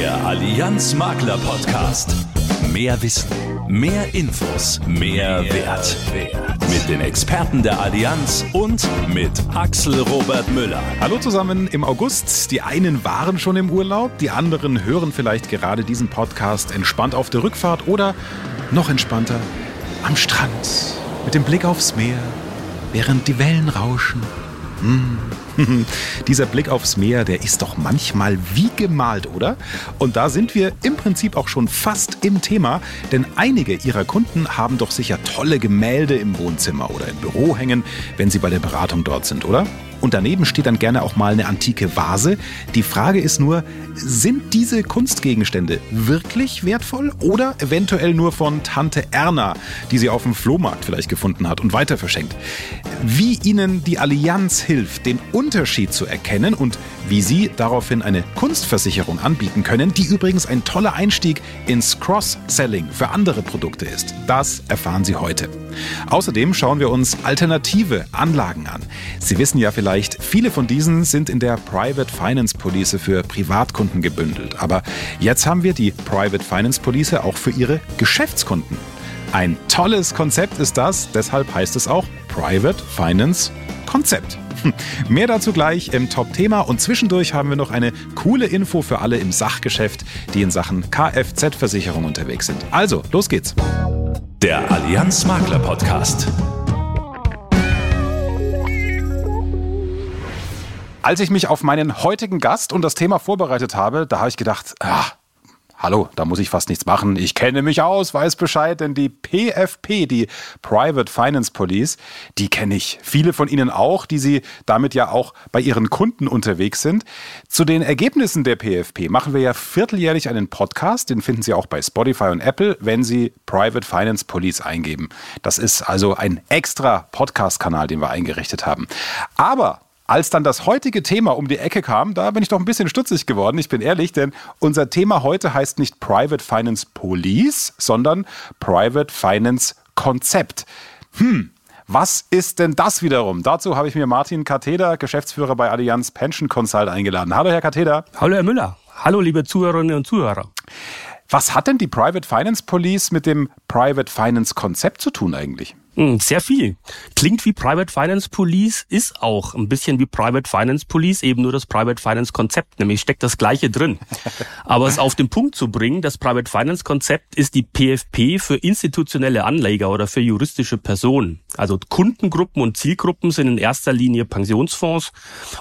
Der Allianz Makler Podcast. Mehr Wissen, mehr Infos, mehr, Wert. Wert. Mit den Experten der Allianz und mit Axel Robert Müller. Hallo zusammen im August. Die einen waren schon im Urlaub, die anderen hören vielleicht gerade diesen Podcast entspannt auf der Rückfahrt oder noch entspannter am Strand mit dem Blick aufs Meer, während die Wellen rauschen. Mmh. Dieser Blick aufs Meer, der ist doch manchmal wie gemalt, oder? Und da sind wir im Prinzip auch schon fast im Thema, denn einige ihrer Kunden haben doch sicher tolle Gemälde im Wohnzimmer oder im Büro hängen, wenn sie bei der Beratung dort sind, oder? Und daneben steht dann gerne auch mal eine antike Vase. Die Frage ist nur, sind diese Kunstgegenstände wirklich wertvoll oder eventuell nur von Tante Erna, die sie auf dem Flohmarkt vielleicht gefunden hat und weiter verschenkt? Wie Ihnen die Allianz hilft, den Unterschied zu erkennen und wie Sie daraufhin eine Kunstversicherung anbieten können, die übrigens ein toller Einstieg ins Cross-Selling für andere Produkte ist. Das erfahren Sie heute. Außerdem schauen wir uns alternative Anlagen an. Sie wissen ja vielleicht, viele von diesen sind in der Private Finance Police für Privatkunden gebündelt. Aber jetzt haben wir die Private Finance Police auch für Ihre Geschäftskunden. Ein tolles Konzept ist das, deshalb heißt es auch Private Finance Konzept. Mehr dazu gleich im Top-Thema und zwischendurch haben wir noch eine coole Info für alle im Sachgeschäft, die in Sachen Kfz-Versicherung unterwegs sind. Also, los geht's. Der Allianz Makler Podcast. Als ich mich auf meinen heutigen Gast und das Thema vorbereitet habe, da habe ich gedacht, ah, Hallo, da muss ich fast nichts machen. Ich kenne mich aus, weiß Bescheid, denn die PFP, die Private Finance Police, die kenne ich. Viele von Ihnen auch, die Sie damit ja auch bei Ihren Kunden unterwegs sind. Zu den Ergebnissen der PFP machen wir ja vierteljährlich einen Podcast. Den finden Sie auch bei Spotify und Apple, wenn Sie Private Finance Police eingeben. Das ist also ein extra Podcast-Kanal, den wir eingerichtet haben. Aber als dann das heutige Thema um die Ecke kam, da bin ich doch ein bisschen stutzig geworden, ich bin ehrlich, denn unser Thema heute heißt nicht Private Finance Police, sondern Private Finance Konzept. Hm, was ist denn das wiederum? Dazu habe ich mir Martin Katheder, Geschäftsführer bei Allianz Pension Consult, eingeladen. Hallo, Herr Katheder. Hallo, Herr Müller. Hallo, liebe Zuhörerinnen und Zuhörer. Was hat denn die Private Finance Police mit dem Private Finance Konzept zu tun eigentlich? Hm, sehr viel. Klingt wie Private Finance Police, ist auch ein bisschen wie Private Finance Police, eben nur das Private Finance Konzept, nämlich steckt das gleiche drin. Aber es auf den Punkt zu bringen, das Private Finance Konzept ist die PFP für institutionelle Anleger oder für juristische Personen. Also Kundengruppen und Zielgruppen sind in erster Linie Pensionsfonds,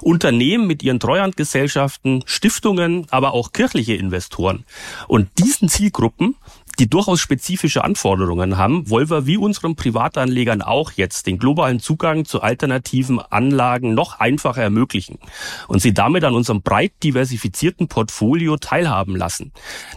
Unternehmen mit ihren Treuhandgesellschaften, Stiftungen, aber auch kirchliche Investoren. Und diesen Zielgruppen die durchaus spezifische Anforderungen haben, wollen wir wie unseren Privatanlegern auch jetzt den globalen Zugang zu alternativen Anlagen noch einfacher ermöglichen und sie damit an unserem breit diversifizierten Portfolio teilhaben lassen.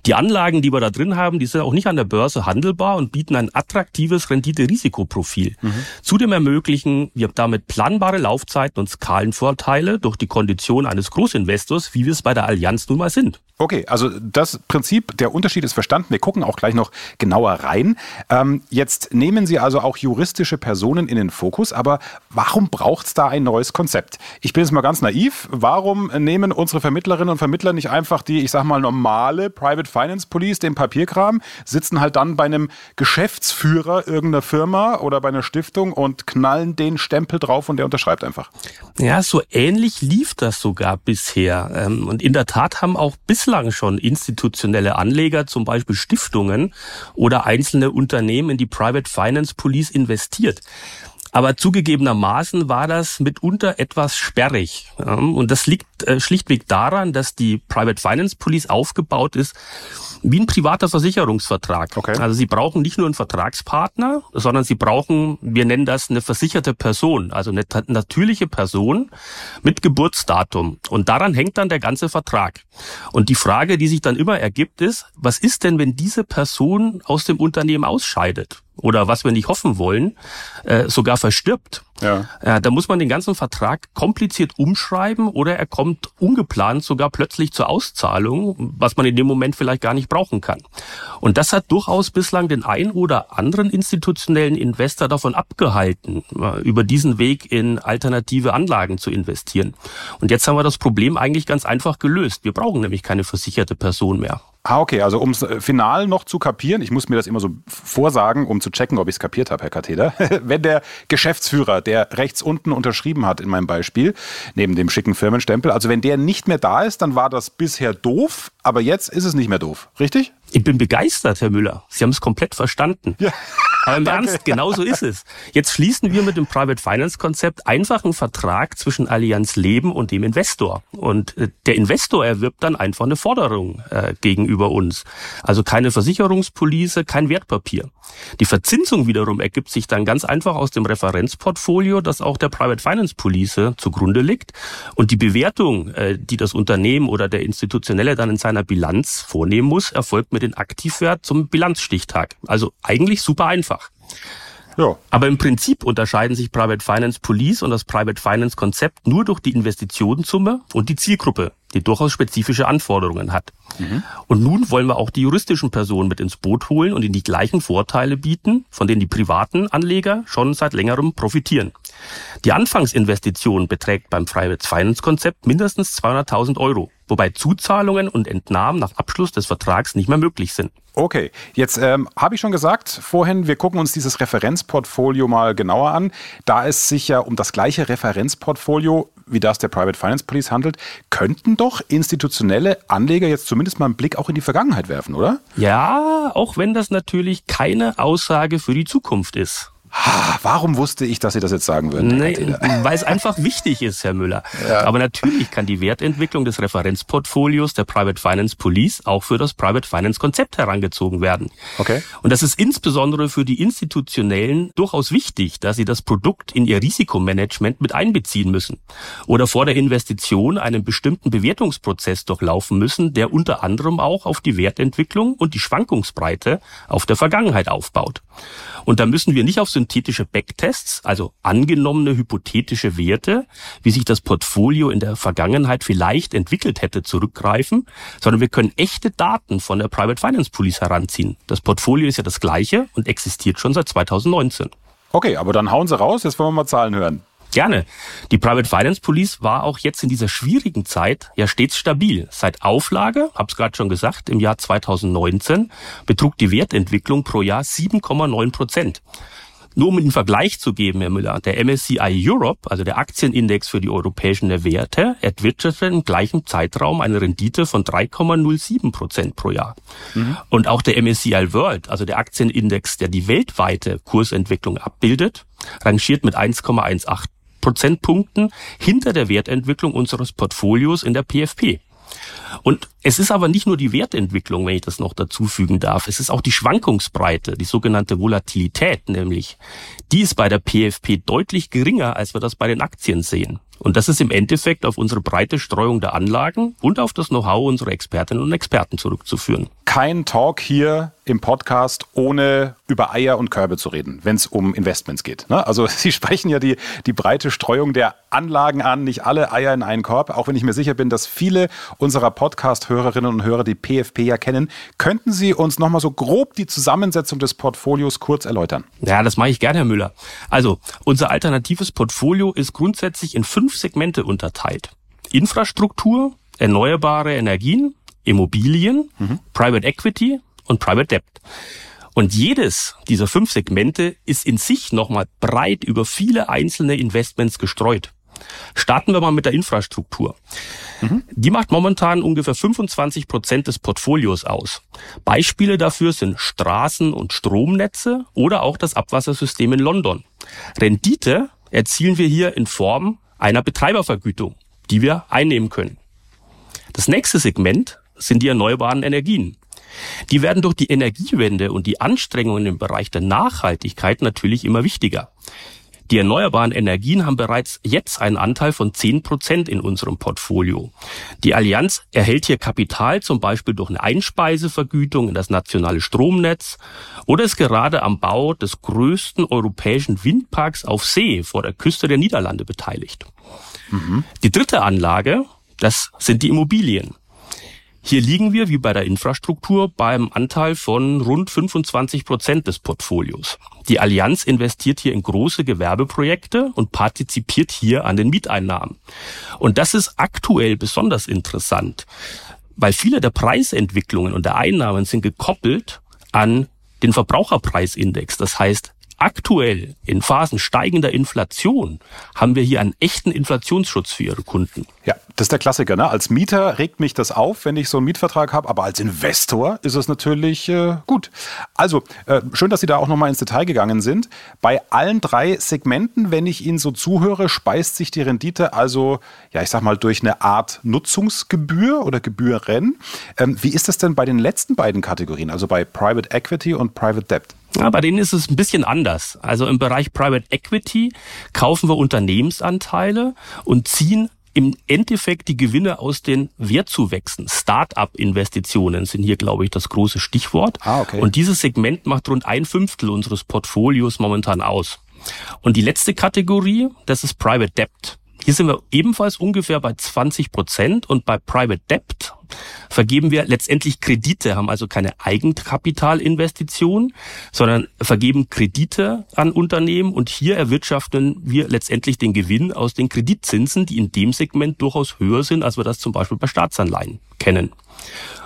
Die Anlagen, die wir da drin haben, die sind auch nicht an der Börse handelbar und bieten ein attraktives Rendite-Risikoprofil. Mhm. Zudem ermöglichen wir damit planbare Laufzeiten und Skalenvorteile durch die Kondition eines Großinvestors, wie wir es bei der Allianz nun mal sind. Okay, also das Prinzip, der Unterschied ist verstanden. Wir gucken auch gleich noch genauer rein. Ähm, jetzt nehmen Sie also auch juristische Personen in den Fokus, aber warum braucht es da ein neues Konzept? Ich bin jetzt mal ganz naiv. Warum nehmen unsere Vermittlerinnen und Vermittler nicht einfach die, ich sag mal, normale Private Finance Police, den Papierkram, sitzen halt dann bei einem Geschäftsführer irgendeiner Firma oder bei einer Stiftung und knallen den Stempel drauf und der unterschreibt einfach? Ja, so ähnlich lief das sogar bisher. Ähm, und in der Tat haben auch bislang bislang schon institutionelle Anleger, zum Beispiel Stiftungen oder einzelne Unternehmen in die Private Finance Police investiert. Aber zugegebenermaßen war das mitunter etwas sperrig. Und das liegt äh, schlichtweg daran, dass die Private Finance Police aufgebaut ist wie ein privater Versicherungsvertrag. Okay. Also Sie brauchen nicht nur einen Vertragspartner, sondern Sie brauchen, wir nennen das eine versicherte Person, also eine natürliche Person mit Geburtsdatum. Und daran hängt dann der ganze Vertrag. Und die Frage, die sich dann immer ergibt, ist, was ist denn, wenn diese Person aus dem Unternehmen ausscheidet? Oder was wir nicht hoffen wollen, äh, sogar verstirbt, ja. Äh, da muss man den ganzen Vertrag kompliziert umschreiben oder er kommt ungeplant sogar plötzlich zur Auszahlung, was man in dem Moment vielleicht gar nicht brauchen kann. Und das hat durchaus bislang den ein oder anderen institutionellen Investor davon abgehalten, äh, über diesen Weg in alternative Anlagen zu investieren. Und jetzt haben wir das Problem eigentlich ganz einfach gelöst. Wir brauchen nämlich keine versicherte Person mehr. Ah, okay, also um es äh, final noch zu kapieren, ich muss mir das immer so vorsagen, um zu checken, ob ich es kapiert habe, Herr Katheder. Wenn der Geschäftsführer, der rechts unten unterschrieben hat in meinem Beispiel, neben dem schicken Firmenstempel, also wenn der nicht mehr da ist, dann war das bisher doof, aber jetzt ist es nicht mehr doof, richtig? Ich bin begeistert, Herr Müller. Sie haben es komplett verstanden. Ja. Aber im Ernst, genau so ist es. Jetzt schließen wir mit dem Private Finance Konzept einfach einen Vertrag zwischen Allianz Leben und dem Investor. Und äh, der Investor erwirbt dann einfach eine Forderung äh, gegenüber uns. Also keine Versicherungspolice, kein Wertpapier. Die Verzinsung wiederum ergibt sich dann ganz einfach aus dem Referenzportfolio, das auch der Private Finance Police zugrunde liegt. Und die Bewertung, äh, die das Unternehmen oder der Institutionelle dann in seiner Bilanz vornehmen muss, erfolgt mit dem Aktivwert zum Bilanzstichtag. Also eigentlich super einfach einfach. Ja. Aber im Prinzip unterscheiden sich Private Finance Police und das Private Finance Konzept nur durch die Investitionssumme und die Zielgruppe, die durchaus spezifische Anforderungen hat. Mhm. Und nun wollen wir auch die juristischen Personen mit ins Boot holen und ihnen die gleichen Vorteile bieten, von denen die privaten Anleger schon seit längerem profitieren. Die Anfangsinvestition beträgt beim Private Finance Konzept mindestens 200.000 Euro, wobei Zuzahlungen und Entnahmen nach Abschluss des Vertrags nicht mehr möglich sind. Okay, jetzt ähm, habe ich schon gesagt vorhin, wir gucken uns dieses Referenzportfolio mal genauer an. Da es sich ja um das gleiche Referenzportfolio wie das der Private Finance Police handelt, könnten doch institutionelle Anleger jetzt zumindest mal einen Blick auch in die Vergangenheit werfen, oder? Ja, auch wenn das natürlich keine Aussage für die Zukunft ist. Warum wusste ich, dass Sie das jetzt sagen würden? Nee, weil es einfach wichtig ist, Herr Müller. Ja. Aber natürlich kann die Wertentwicklung des Referenzportfolios der Private Finance Police auch für das Private Finance Konzept herangezogen werden. Okay. Und das ist insbesondere für die Institutionellen durchaus wichtig, dass sie das Produkt in ihr Risikomanagement mit einbeziehen müssen oder vor der Investition einen bestimmten Bewertungsprozess durchlaufen müssen, der unter anderem auch auf die Wertentwicklung und die Schwankungsbreite auf der Vergangenheit aufbaut. Und da müssen wir nicht auf synthetische Backtests, also angenommene hypothetische Werte, wie sich das Portfolio in der Vergangenheit vielleicht entwickelt hätte, zurückgreifen, sondern wir können echte Daten von der Private Finance Police heranziehen. Das Portfolio ist ja das gleiche und existiert schon seit 2019. Okay, aber dann hauen Sie raus, jetzt wollen wir mal Zahlen hören. Gerne. Die Private Finance Police war auch jetzt in dieser schwierigen Zeit ja stets stabil. Seit Auflage, hab's gerade schon gesagt, im Jahr 2019 betrug die Wertentwicklung pro Jahr 7,9 Prozent. Nur um einen Vergleich zu geben, Herr Müller, der MSCI Europe, also der Aktienindex für die europäischen Werte, erwirtschaftete im gleichen Zeitraum eine Rendite von 3,07 Prozent pro Jahr. Mhm. Und auch der MSCI World, also der Aktienindex, der die weltweite Kursentwicklung abbildet, rangiert mit 1,18 Prozentpunkten hinter der Wertentwicklung unseres Portfolios in der PFP. Und es ist aber nicht nur die Wertentwicklung, wenn ich das noch dazu fügen darf. Es ist auch die Schwankungsbreite, die sogenannte Volatilität nämlich. Die ist bei der PFP deutlich geringer, als wir das bei den Aktien sehen. Und das ist im Endeffekt auf unsere breite Streuung der Anlagen und auf das Know-how unserer Expertinnen und Experten zurückzuführen. Kein Talk hier im Podcast, ohne über Eier und Körbe zu reden, wenn es um Investments geht. Ne? Also Sie sprechen ja die, die breite Streuung der Anlagen an, nicht alle Eier in einen Korb, auch wenn ich mir sicher bin, dass viele unserer Podcast-Hörerinnen und Hörer die PFP ja kennen. Könnten Sie uns nochmal so grob die Zusammensetzung des Portfolios kurz erläutern? Ja, das mache ich gerne, Herr Müller. Also, unser alternatives Portfolio ist grundsätzlich in fünf Segmente unterteilt. Infrastruktur, erneuerbare Energien, Immobilien, mhm. Private Equity und Private Debt. Und jedes dieser fünf Segmente ist in sich nochmal breit über viele einzelne Investments gestreut. Starten wir mal mit der Infrastruktur. Mhm. Die macht momentan ungefähr 25 Prozent des Portfolios aus. Beispiele dafür sind Straßen- und Stromnetze oder auch das Abwassersystem in London. Rendite erzielen wir hier in Form einer Betreibervergütung, die wir einnehmen können. Das nächste Segment sind die erneuerbaren Energien. Die werden durch die Energiewende und die Anstrengungen im Bereich der Nachhaltigkeit natürlich immer wichtiger. Die erneuerbaren Energien haben bereits jetzt einen Anteil von 10 Prozent in unserem Portfolio. Die Allianz erhält hier Kapital zum Beispiel durch eine Einspeisevergütung in das nationale Stromnetz oder ist gerade am Bau des größten europäischen Windparks auf See vor der Küste der Niederlande beteiligt. Mhm. Die dritte Anlage, das sind die Immobilien. Hier liegen wir, wie bei der Infrastruktur, beim Anteil von rund 25 Prozent des Portfolios. Die Allianz investiert hier in große Gewerbeprojekte und partizipiert hier an den Mieteinnahmen. Und das ist aktuell besonders interessant, weil viele der Preisentwicklungen und der Einnahmen sind gekoppelt an den Verbraucherpreisindex. Das heißt, aktuell in Phasen steigender Inflation haben wir hier einen echten Inflationsschutz für Ihre Kunden. Ja, das ist der Klassiker. Ne? Als Mieter regt mich das auf, wenn ich so einen Mietvertrag habe, aber als Investor ist es natürlich äh, gut. Also, äh, schön, dass Sie da auch nochmal ins Detail gegangen sind. Bei allen drei Segmenten, wenn ich Ihnen so zuhöre, speist sich die Rendite also, ja, ich sag mal, durch eine Art Nutzungsgebühr oder Gebühren. Ähm, wie ist das denn bei den letzten beiden Kategorien, also bei Private Equity und Private Debt? Ja, bei denen ist es ein bisschen anders. Also im Bereich Private Equity kaufen wir Unternehmensanteile und ziehen im Endeffekt die Gewinne aus den Wertzuwächsen. Start-up-Investitionen sind hier, glaube ich, das große Stichwort. Ah, okay. Und dieses Segment macht rund ein Fünftel unseres Portfolios momentan aus. Und die letzte Kategorie, das ist Private Debt. Hier sind wir ebenfalls ungefähr bei 20 Prozent und bei Private Debt vergeben wir letztendlich Kredite, haben also keine Eigenkapitalinvestition, sondern vergeben Kredite an Unternehmen und hier erwirtschaften wir letztendlich den Gewinn aus den Kreditzinsen, die in dem Segment durchaus höher sind, als wir das zum Beispiel bei Staatsanleihen kennen.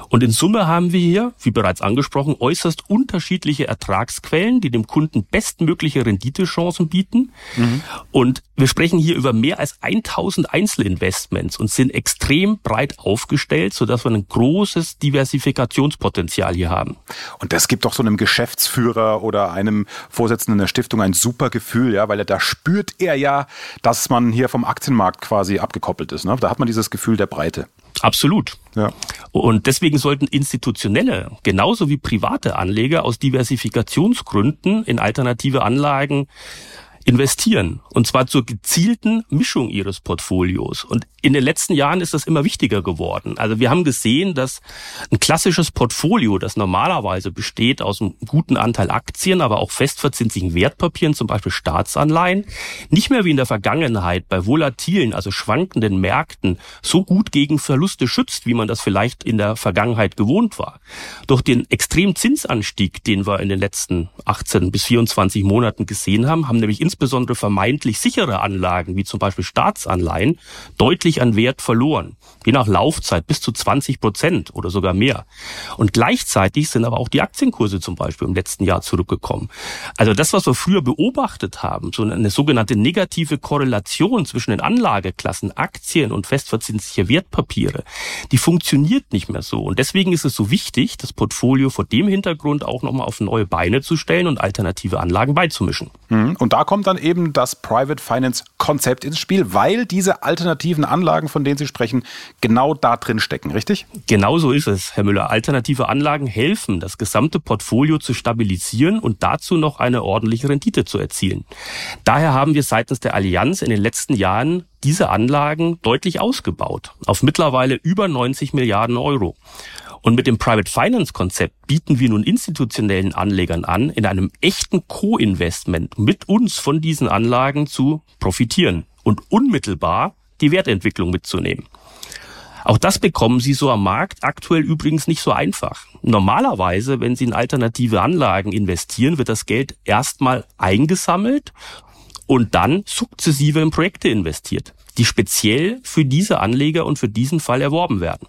Und in Summe haben wir hier, wie bereits angesprochen, äußerst unterschiedliche Ertragsquellen, die dem Kunden bestmögliche Renditechancen bieten. Mhm. Und wir sprechen hier über mehr als 1000 Einzelinvestments und sind extrem breit aufgestellt, sodass wir ein großes Diversifikationspotenzial hier haben. Und das gibt doch so einem Geschäftsführer oder einem Vorsitzenden der Stiftung ein super Gefühl, ja, weil er da spürt er ja, dass man hier vom Aktienmarkt quasi abgekoppelt ist. Ne? Da hat man dieses Gefühl der Breite. Absolut. Ja. Und deswegen sollten institutionelle genauso wie private Anleger aus Diversifikationsgründen in alternative Anlagen investieren. Und zwar zur gezielten Mischung ihres Portfolios. Und in den letzten Jahren ist das immer wichtiger geworden. Also wir haben gesehen, dass ein klassisches Portfolio, das normalerweise besteht aus einem guten Anteil Aktien, aber auch festverzinslichen Wertpapieren, zum Beispiel Staatsanleihen, nicht mehr wie in der Vergangenheit bei volatilen, also schwankenden Märkten so gut gegen Verluste schützt, wie man das vielleicht in der Vergangenheit gewohnt war. Durch den extremen Zinsanstieg, den wir in den letzten 18 bis 24 Monaten gesehen haben, haben nämlich insbesondere vermeintlich sichere Anlagen, wie zum Beispiel Staatsanleihen, deutlich an Wert verloren. Je nach Laufzeit bis zu 20 Prozent oder sogar mehr. Und gleichzeitig sind aber auch die Aktienkurse zum Beispiel im letzten Jahr zurückgekommen. Also das, was wir früher beobachtet haben, so eine sogenannte negative Korrelation zwischen den Anlageklassen Aktien und festverzinsliche Wertpapiere, die funktioniert nicht mehr so. Und deswegen ist es so wichtig, das Portfolio vor dem Hintergrund auch nochmal auf neue Beine zu stellen und alternative Anlagen beizumischen. Mhm. Und da dann eben das Private Finance Konzept ins Spiel, weil diese alternativen Anlagen, von denen Sie sprechen, genau da drin stecken, richtig? Genau so ist es, Herr Müller. Alternative Anlagen helfen, das gesamte Portfolio zu stabilisieren und dazu noch eine ordentliche Rendite zu erzielen. Daher haben wir seitens der Allianz in den letzten Jahren diese Anlagen deutlich ausgebaut, auf mittlerweile über 90 Milliarden Euro. Und mit dem Private Finance Konzept bieten wir nun institutionellen Anlegern an, in einem echten Co-Investment mit uns von diesen Anlagen zu profitieren und unmittelbar die Wertentwicklung mitzunehmen. Auch das bekommen Sie so am Markt aktuell übrigens nicht so einfach. Normalerweise, wenn Sie in alternative Anlagen investieren, wird das Geld erstmal eingesammelt und dann sukzessive in Projekte investiert, die speziell für diese Anleger und für diesen Fall erworben werden.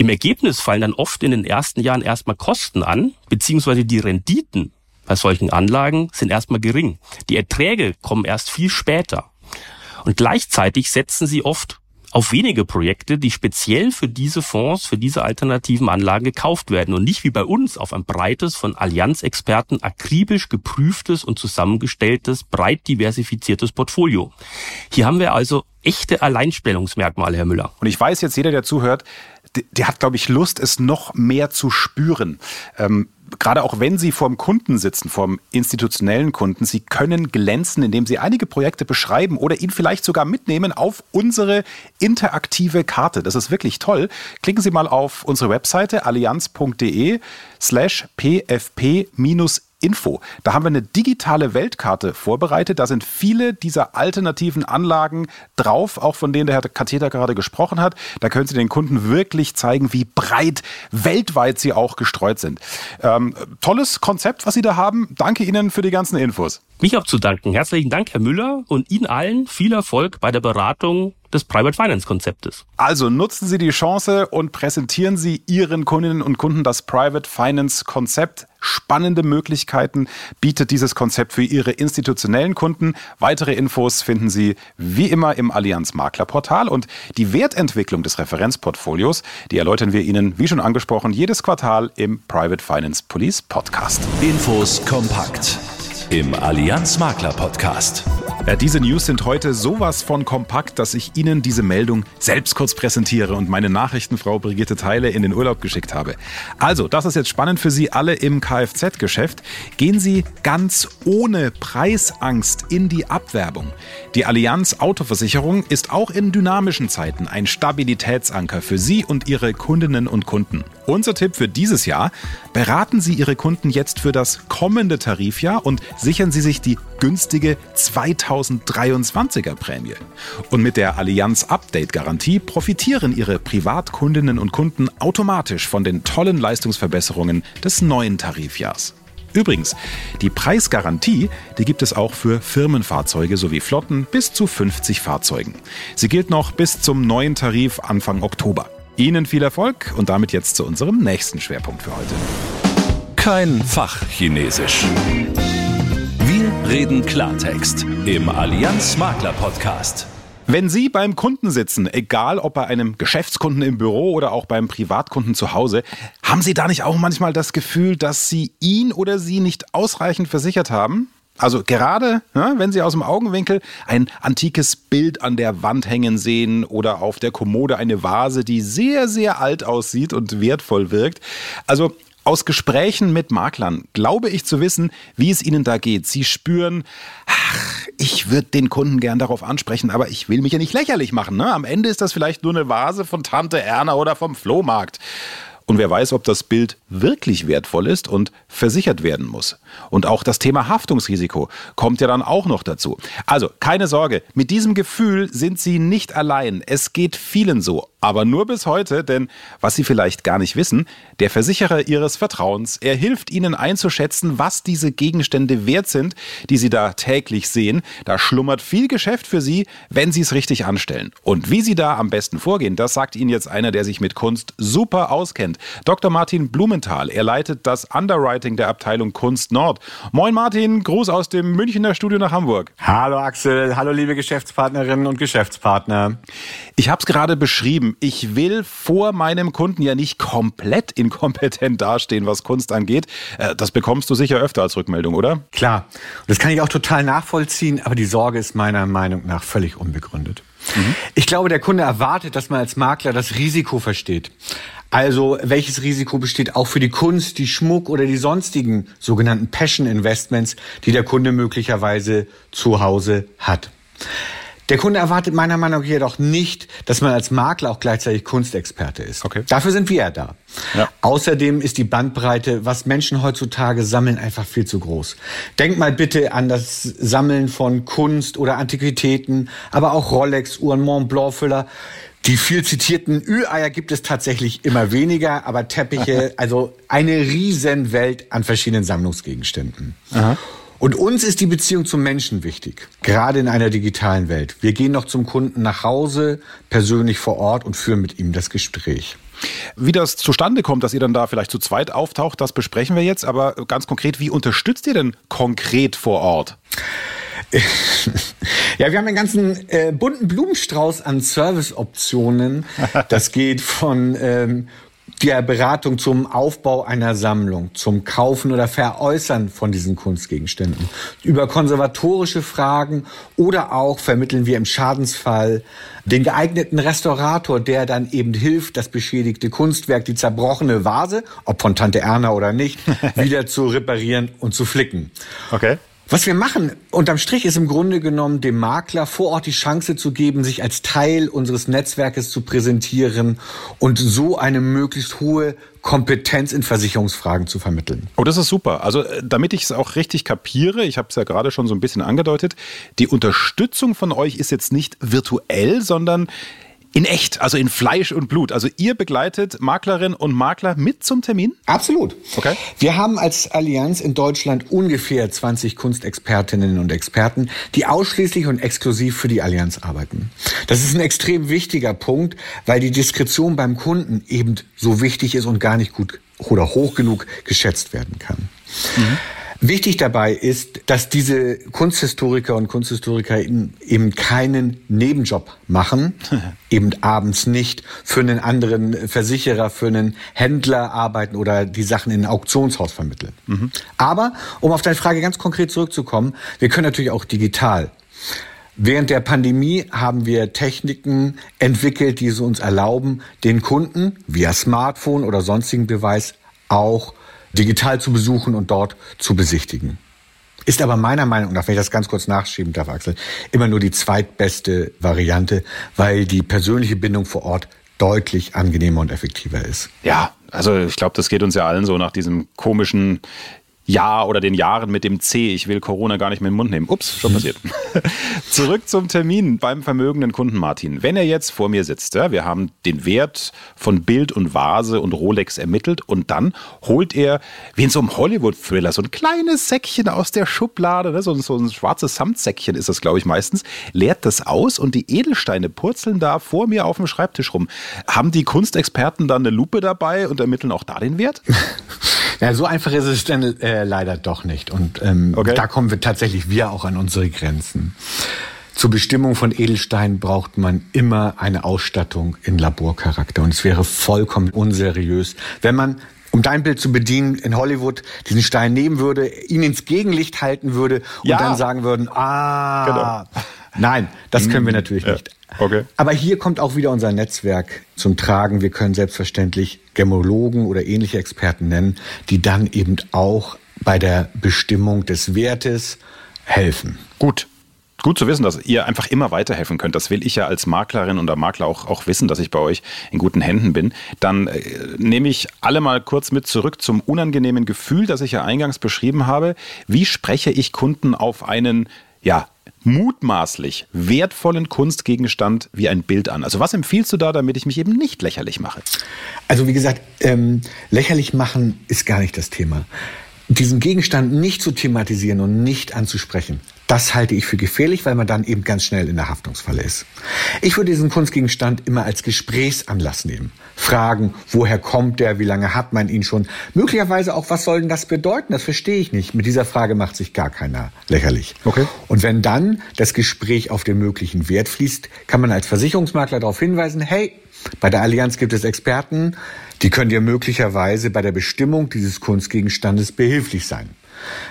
Im Ergebnis fallen dann oft in den ersten Jahren erstmal Kosten an, beziehungsweise die Renditen bei solchen Anlagen sind erstmal gering. Die Erträge kommen erst viel später. Und gleichzeitig setzen sie oft auf wenige Projekte, die speziell für diese Fonds, für diese alternativen Anlagen gekauft werden und nicht wie bei uns auf ein breites, von Allianzexperten akribisch geprüftes und zusammengestelltes, breit diversifiziertes Portfolio. Hier haben wir also echte Alleinstellungsmerkmale, Herr Müller. Und ich weiß jetzt, jeder, der zuhört, der, der hat, glaube ich, Lust, es noch mehr zu spüren. Ähm, gerade auch wenn Sie vorm Kunden sitzen, vorm institutionellen Kunden, Sie können glänzen, indem Sie einige Projekte beschreiben oder ihn vielleicht sogar mitnehmen auf unsere interaktive Karte. Das ist wirklich toll. Klicken Sie mal auf unsere Webseite allianz.de slash pfp Info. Da haben wir eine digitale Weltkarte vorbereitet. Da sind viele dieser alternativen Anlagen drauf, auch von denen der Herr Katheter gerade gesprochen hat. Da können Sie den Kunden wirklich zeigen, wie breit weltweit sie auch gestreut sind. Ähm, tolles Konzept, was Sie da haben. Danke Ihnen für die ganzen Infos. Mich auch zu danken. Herzlichen Dank, Herr Müller, und Ihnen allen viel Erfolg bei der Beratung des Private Finance Konzeptes. Also nutzen Sie die Chance und präsentieren Sie Ihren Kundinnen und Kunden das Private Finance Konzept. Spannende Möglichkeiten bietet dieses Konzept für Ihre institutionellen Kunden. Weitere Infos finden Sie wie immer im Allianz Makler Portal und die Wertentwicklung des Referenzportfolios, die erläutern wir Ihnen, wie schon angesprochen, jedes Quartal im Private Finance Police Podcast. Infos kompakt im Allianz Makler Podcast. Ja, diese News sind heute sowas von kompakt, dass ich Ihnen diese Meldung selbst kurz präsentiere und meine Nachrichtenfrau Brigitte Teile in den Urlaub geschickt habe. Also, das ist jetzt spannend für Sie alle im Kfz-Geschäft. Gehen Sie ganz ohne Preisangst in die Abwerbung. Die Allianz Autoversicherung ist auch in dynamischen Zeiten ein Stabilitätsanker für Sie und Ihre Kundinnen und Kunden. Unser Tipp für dieses Jahr, beraten Sie Ihre Kunden jetzt für das kommende Tarifjahr und sichern Sie sich die günstige 2023er Prämie. Und mit der Allianz Update Garantie profitieren Ihre Privatkundinnen und Kunden automatisch von den tollen Leistungsverbesserungen des neuen Tarifjahrs. Übrigens, die Preisgarantie, die gibt es auch für Firmenfahrzeuge sowie Flotten bis zu 50 Fahrzeugen. Sie gilt noch bis zum neuen Tarif Anfang Oktober. Ihnen viel Erfolg und damit jetzt zu unserem nächsten Schwerpunkt für heute. Kein Fachchinesisch. Wir reden Klartext im Allianz Makler Podcast. Wenn Sie beim Kunden sitzen, egal ob bei einem Geschäftskunden im Büro oder auch beim Privatkunden zu Hause, haben Sie da nicht auch manchmal das Gefühl, dass Sie ihn oder sie nicht ausreichend versichert haben? Also gerade, ja, wenn Sie aus dem Augenwinkel ein antikes Bild an der Wand hängen sehen oder auf der Kommode eine Vase, die sehr, sehr alt aussieht und wertvoll wirkt. Also aus Gesprächen mit Maklern glaube ich zu wissen, wie es ihnen da geht. Sie spüren, ach, ich würde den Kunden gern darauf ansprechen, aber ich will mich ja nicht lächerlich machen. Ne? Am Ende ist das vielleicht nur eine Vase von Tante Erna oder vom Flohmarkt. Und wer weiß, ob das Bild wirklich wertvoll ist und versichert werden muss. Und auch das Thema Haftungsrisiko kommt ja dann auch noch dazu. Also keine Sorge, mit diesem Gefühl sind Sie nicht allein. Es geht vielen so, aber nur bis heute, denn was Sie vielleicht gar nicht wissen, der Versicherer Ihres Vertrauens, er hilft Ihnen einzuschätzen, was diese Gegenstände wert sind, die Sie da täglich sehen. Da schlummert viel Geschäft für Sie, wenn Sie es richtig anstellen. Und wie Sie da am besten vorgehen, das sagt Ihnen jetzt einer, der sich mit Kunst super auskennt. Dr. Martin Blumenthal, er leitet das Underwriting der Abteilung Kunst Nord. Moin Martin, Gruß aus dem Münchner Studio nach Hamburg. Hallo Axel, hallo liebe Geschäftspartnerinnen und Geschäftspartner. Ich habe es gerade beschrieben. Ich will vor meinem Kunden ja nicht komplett inkompetent dastehen, was Kunst angeht. Äh, das bekommst du sicher öfter als Rückmeldung, oder? Klar. das kann ich auch total nachvollziehen, aber die Sorge ist meiner Meinung nach völlig unbegründet. Mhm. Ich glaube, der Kunde erwartet, dass man als Makler das Risiko versteht. Also welches Risiko besteht auch für die Kunst, die Schmuck oder die sonstigen sogenannten Passion Investments, die der Kunde möglicherweise zu Hause hat. Der Kunde erwartet meiner Meinung nach jedoch nicht, dass man als Makler auch gleichzeitig Kunstexperte ist. Okay. Dafür sind wir ja da. Ja. Außerdem ist die Bandbreite, was Menschen heutzutage sammeln, einfach viel zu groß. Denk mal bitte an das Sammeln von Kunst oder Antiquitäten, aber auch Rolex-Uhren, Mont Blanc-Füller. Die viel zitierten Ü-Eier gibt es tatsächlich immer weniger, aber Teppiche, also eine Riesenwelt an verschiedenen Sammlungsgegenständen. Aha. Und uns ist die Beziehung zum Menschen wichtig, gerade in einer digitalen Welt. Wir gehen noch zum Kunden nach Hause, persönlich vor Ort und führen mit ihm das Gespräch. Wie das zustande kommt, dass ihr dann da vielleicht zu zweit auftaucht, das besprechen wir jetzt. Aber ganz konkret, wie unterstützt ihr denn konkret vor Ort? ja, wir haben einen ganzen äh, bunten Blumenstrauß an Serviceoptionen. Das geht von ähm, der Beratung zum Aufbau einer Sammlung, zum Kaufen oder Veräußern von diesen Kunstgegenständen. Über konservatorische Fragen oder auch vermitteln wir im Schadensfall den geeigneten Restaurator, der dann eben hilft, das beschädigte Kunstwerk, die zerbrochene Vase, ob von Tante Erna oder nicht, wieder zu reparieren und zu flicken. Okay. Was wir machen, unterm Strich, ist im Grunde genommen dem Makler vor Ort die Chance zu geben, sich als Teil unseres Netzwerkes zu präsentieren und so eine möglichst hohe Kompetenz in Versicherungsfragen zu vermitteln. Oh, das ist super. Also äh, damit ich es auch richtig kapiere, ich habe es ja gerade schon so ein bisschen angedeutet, die Unterstützung von euch ist jetzt nicht virtuell, sondern in echt, also in Fleisch und Blut. Also ihr begleitet Maklerin und Makler mit zum Termin? Absolut. Okay. Wir haben als Allianz in Deutschland ungefähr 20 Kunstexpertinnen und Experten, die ausschließlich und exklusiv für die Allianz arbeiten. Das ist ein extrem wichtiger Punkt, weil die Diskretion beim Kunden eben so wichtig ist und gar nicht gut oder hoch genug geschätzt werden kann. Mhm. Wichtig dabei ist, dass diese Kunsthistoriker und Kunsthistoriker eben keinen Nebenjob machen, eben abends nicht für einen anderen Versicherer, für einen Händler arbeiten oder die Sachen in ein Auktionshaus vermitteln. Mhm. Aber, um auf deine Frage ganz konkret zurückzukommen, wir können natürlich auch digital. Während der Pandemie haben wir Techniken entwickelt, die es uns erlauben, den Kunden via Smartphone oder sonstigen Beweis auch digital zu besuchen und dort zu besichtigen. Ist aber meiner Meinung nach, wenn ich das ganz kurz nachschieben darf, Axel, immer nur die zweitbeste Variante, weil die persönliche Bindung vor Ort deutlich angenehmer und effektiver ist. Ja, also ich glaube, das geht uns ja allen so nach diesem komischen Jahr oder den Jahren mit dem C. Ich will Corona gar nicht mehr in den Mund nehmen. Ups, schon passiert. Zurück zum Termin beim vermögenden Kunden Martin. Wenn er jetzt vor mir sitzt, ja, wir haben den Wert von Bild und Vase und Rolex ermittelt und dann holt er, wie in so einem Hollywood-Thriller, so ein kleines Säckchen aus der Schublade, ne, so, so ein schwarzes Samtsäckchen ist das, glaube ich, meistens, leert das aus und die Edelsteine purzeln da vor mir auf dem Schreibtisch rum. Haben die Kunstexperten dann eine Lupe dabei und ermitteln auch da den Wert? Ja, so einfach ist es dann äh, leider doch nicht. Und ähm, okay. da kommen wir tatsächlich wir auch an unsere Grenzen. Zur Bestimmung von Edelsteinen braucht man immer eine Ausstattung in Laborcharakter. Und es wäre vollkommen unseriös, wenn man um dein Bild zu bedienen, in Hollywood diesen Stein nehmen würde, ihn ins Gegenlicht halten würde und ja. dann sagen würden, ah, genau. Nein, das können wir hm. natürlich ja. nicht. Okay. Aber hier kommt auch wieder unser Netzwerk zum Tragen. Wir können selbstverständlich Gemologen oder ähnliche Experten nennen, die dann eben auch bei der Bestimmung des Wertes helfen. Gut. Gut zu wissen, dass ihr einfach immer weiterhelfen könnt. Das will ich ja als Maklerin oder Makler auch, auch wissen, dass ich bei euch in guten Händen bin. Dann äh, nehme ich alle mal kurz mit zurück zum unangenehmen Gefühl, das ich ja eingangs beschrieben habe. Wie spreche ich Kunden auf einen, ja, mutmaßlich wertvollen Kunstgegenstand wie ein Bild an? Also was empfiehlst du da, damit ich mich eben nicht lächerlich mache? Also wie gesagt, ähm, lächerlich machen ist gar nicht das Thema. Diesen Gegenstand nicht zu thematisieren und nicht anzusprechen, das halte ich für gefährlich, weil man dann eben ganz schnell in der Haftungsfalle ist. Ich würde diesen Kunstgegenstand immer als Gesprächsanlass nehmen. Fragen, woher kommt der, wie lange hat man ihn schon? Möglicherweise auch, was soll denn das bedeuten? Das verstehe ich nicht. Mit dieser Frage macht sich gar keiner lächerlich. Okay. Und wenn dann das Gespräch auf den möglichen Wert fließt, kann man als Versicherungsmakler darauf hinweisen, hey, bei der Allianz gibt es Experten, die können dir möglicherweise bei der Bestimmung dieses Kunstgegenstandes behilflich sein.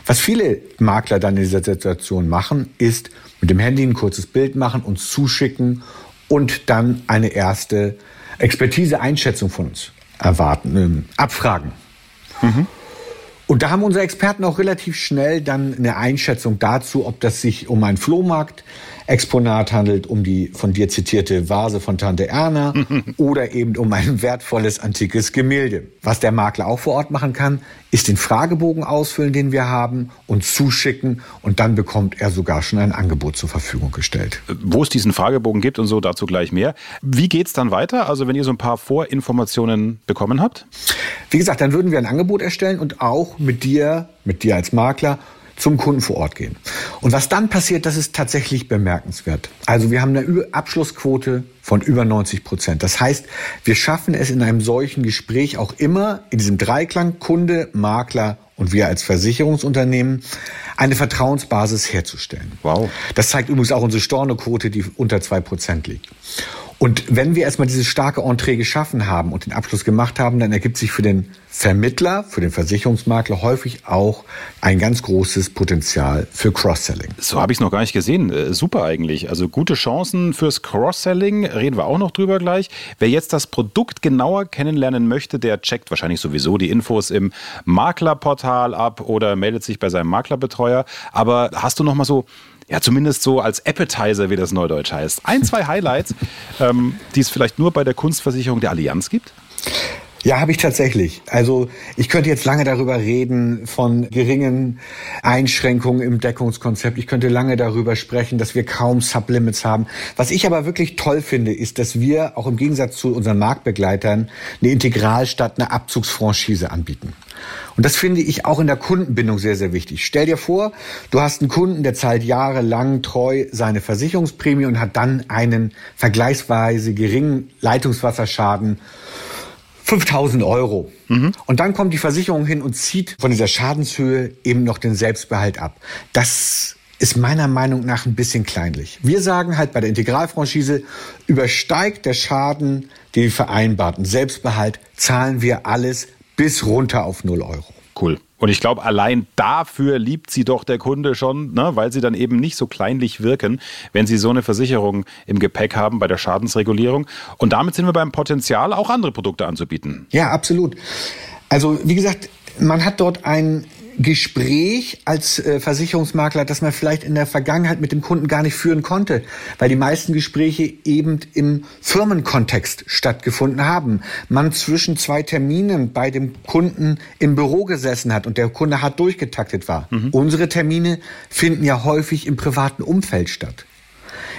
Was viele Makler dann in dieser Situation machen, ist mit dem Handy ein kurzes Bild machen, uns zuschicken und dann eine erste Expertise-Einschätzung von uns erwarten, äh, abfragen. Mhm. Und da haben unsere Experten auch relativ schnell dann eine Einschätzung dazu, ob das sich um einen Flohmarkt, Exponat handelt, um die von dir zitierte Vase von Tante Erna oder eben um ein wertvolles antikes Gemälde. Was der Makler auch vor Ort machen kann, ist den Fragebogen ausfüllen, den wir haben, und zuschicken und dann bekommt er sogar schon ein Angebot zur Verfügung gestellt. Wo es diesen Fragebogen gibt und so, dazu gleich mehr. Wie geht's dann weiter? Also wenn ihr so ein paar Vorinformationen bekommen habt? Wie gesagt, dann würden wir ein Angebot erstellen und auch mit dir, mit dir als Makler zum Kunden vor Ort gehen. Und was dann passiert, das ist tatsächlich bemerkenswert. Also wir haben eine Abschlussquote von über 90 Prozent. Das heißt, wir schaffen es in einem solchen Gespräch auch immer in diesem Dreiklang Kunde, Makler und wir als Versicherungsunternehmen eine Vertrauensbasis herzustellen. Wow. Das zeigt übrigens auch unsere Stornoquote, die unter zwei Prozent liegt. Und wenn wir erstmal dieses starke Entree geschaffen haben und den Abschluss gemacht haben, dann ergibt sich für den Vermittler, für den Versicherungsmakler häufig auch ein ganz großes Potenzial für Cross-Selling. So habe ich es noch gar nicht gesehen. Äh, super eigentlich. Also gute Chancen fürs Cross-Selling, reden wir auch noch drüber gleich. Wer jetzt das Produkt genauer kennenlernen möchte, der checkt wahrscheinlich sowieso die Infos im Maklerportal ab oder meldet sich bei seinem Maklerbetreuer. Aber hast du noch mal so ja, zumindest so als Appetizer, wie das Neudeutsch heißt. Ein, zwei Highlights, ähm, die es vielleicht nur bei der Kunstversicherung der Allianz gibt? Ja, habe ich tatsächlich. Also ich könnte jetzt lange darüber reden von geringen Einschränkungen im Deckungskonzept. Ich könnte lange darüber sprechen, dass wir kaum Sublimits haben. Was ich aber wirklich toll finde, ist, dass wir auch im Gegensatz zu unseren Marktbegleitern eine Integralstadt, eine Abzugsfranchise anbieten. Und das finde ich auch in der Kundenbindung sehr, sehr wichtig. Stell dir vor, du hast einen Kunden, der zahlt jahrelang treu seine Versicherungsprämie und hat dann einen vergleichsweise geringen Leitungswasserschaden 5000 Euro. Mhm. Und dann kommt die Versicherung hin und zieht von dieser Schadenshöhe eben noch den Selbstbehalt ab. Das ist meiner Meinung nach ein bisschen kleinlich. Wir sagen halt bei der Integralfranchise, übersteigt der Schaden den vereinbarten Selbstbehalt, zahlen wir alles bis runter auf 0 Euro. Cool. Und ich glaube, allein dafür liebt sie doch der Kunde schon, ne? weil sie dann eben nicht so kleinlich wirken, wenn sie so eine Versicherung im Gepäck haben bei der Schadensregulierung. Und damit sind wir beim Potenzial, auch andere Produkte anzubieten. Ja, absolut. Also, wie gesagt, man hat dort ein Gespräch als äh, Versicherungsmakler, das man vielleicht in der Vergangenheit mit dem Kunden gar nicht führen konnte, weil die meisten Gespräche eben im Firmenkontext stattgefunden haben. Man zwischen zwei Terminen bei dem Kunden im Büro gesessen hat und der Kunde hart durchgetaktet war. Mhm. Unsere Termine finden ja häufig im privaten Umfeld statt.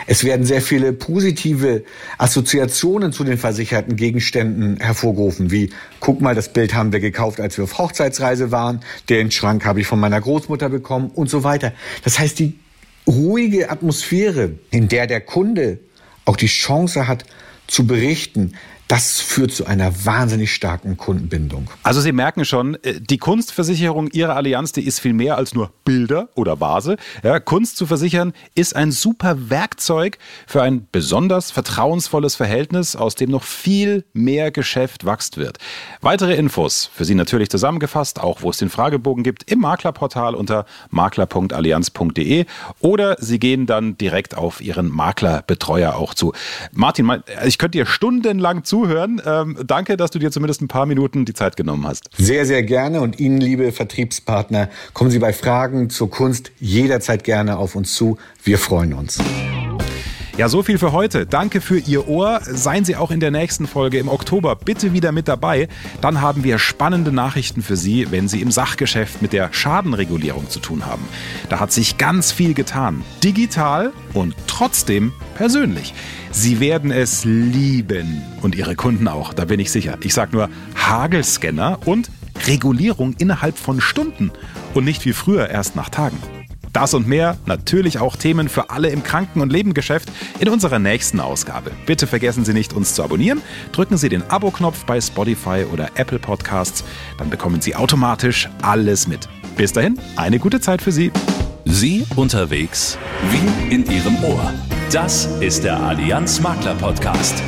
Es werden sehr viele positive Assoziationen zu den versicherten Gegenständen hervorgerufen, wie guck mal, das Bild haben wir gekauft, als wir auf Hochzeitsreise waren, den Schrank habe ich von meiner Großmutter bekommen und so weiter. Das heißt, die ruhige Atmosphäre, in der der Kunde auch die Chance hat zu berichten, das führt zu einer wahnsinnig starken Kundenbindung. Also Sie merken schon, äh, die Kunstversicherung Ihrer Allianz, die ist viel mehr als nur Bilder oder Vase. Ja, Kunst zu versichern ist ein super Werkzeug für ein besonders vertrauensvolles Verhältnis, aus dem noch viel mehr Geschäft wachst wird. Weitere Infos für Sie natürlich zusammengefasst, auch wo es den Fragebogen gibt, im Maklerportal unter makler.allianz.de oder Sie gehen dann direkt auf Ihren Maklerbetreuer auch zu. Martin, ich könnte dir stundenlang zu Zuhören. Ähm, danke, dass du dir zumindest ein paar Minuten die Zeit genommen hast. Sehr, sehr gerne. Und Ihnen, liebe Vertriebspartner, kommen Sie bei Fragen zur Kunst jederzeit gerne auf uns zu. Wir freuen uns. Ja, so viel für heute. Danke für Ihr Ohr. Seien Sie auch in der nächsten Folge im Oktober bitte wieder mit dabei. Dann haben wir spannende Nachrichten für Sie, wenn Sie im Sachgeschäft mit der Schadenregulierung zu tun haben. Da hat sich ganz viel getan. Digital und trotzdem persönlich. Sie werden es lieben und Ihre Kunden auch, da bin ich sicher. Ich sage nur Hagelscanner und Regulierung innerhalb von Stunden und nicht wie früher erst nach Tagen. Das und mehr, natürlich auch Themen für alle im Kranken- und Lebengeschäft in unserer nächsten Ausgabe. Bitte vergessen Sie nicht, uns zu abonnieren. Drücken Sie den Abo-Knopf bei Spotify oder Apple Podcasts. Dann bekommen Sie automatisch alles mit. Bis dahin, eine gute Zeit für Sie. Sie unterwegs wie in Ihrem Ohr. Das ist der Allianz Makler Podcast.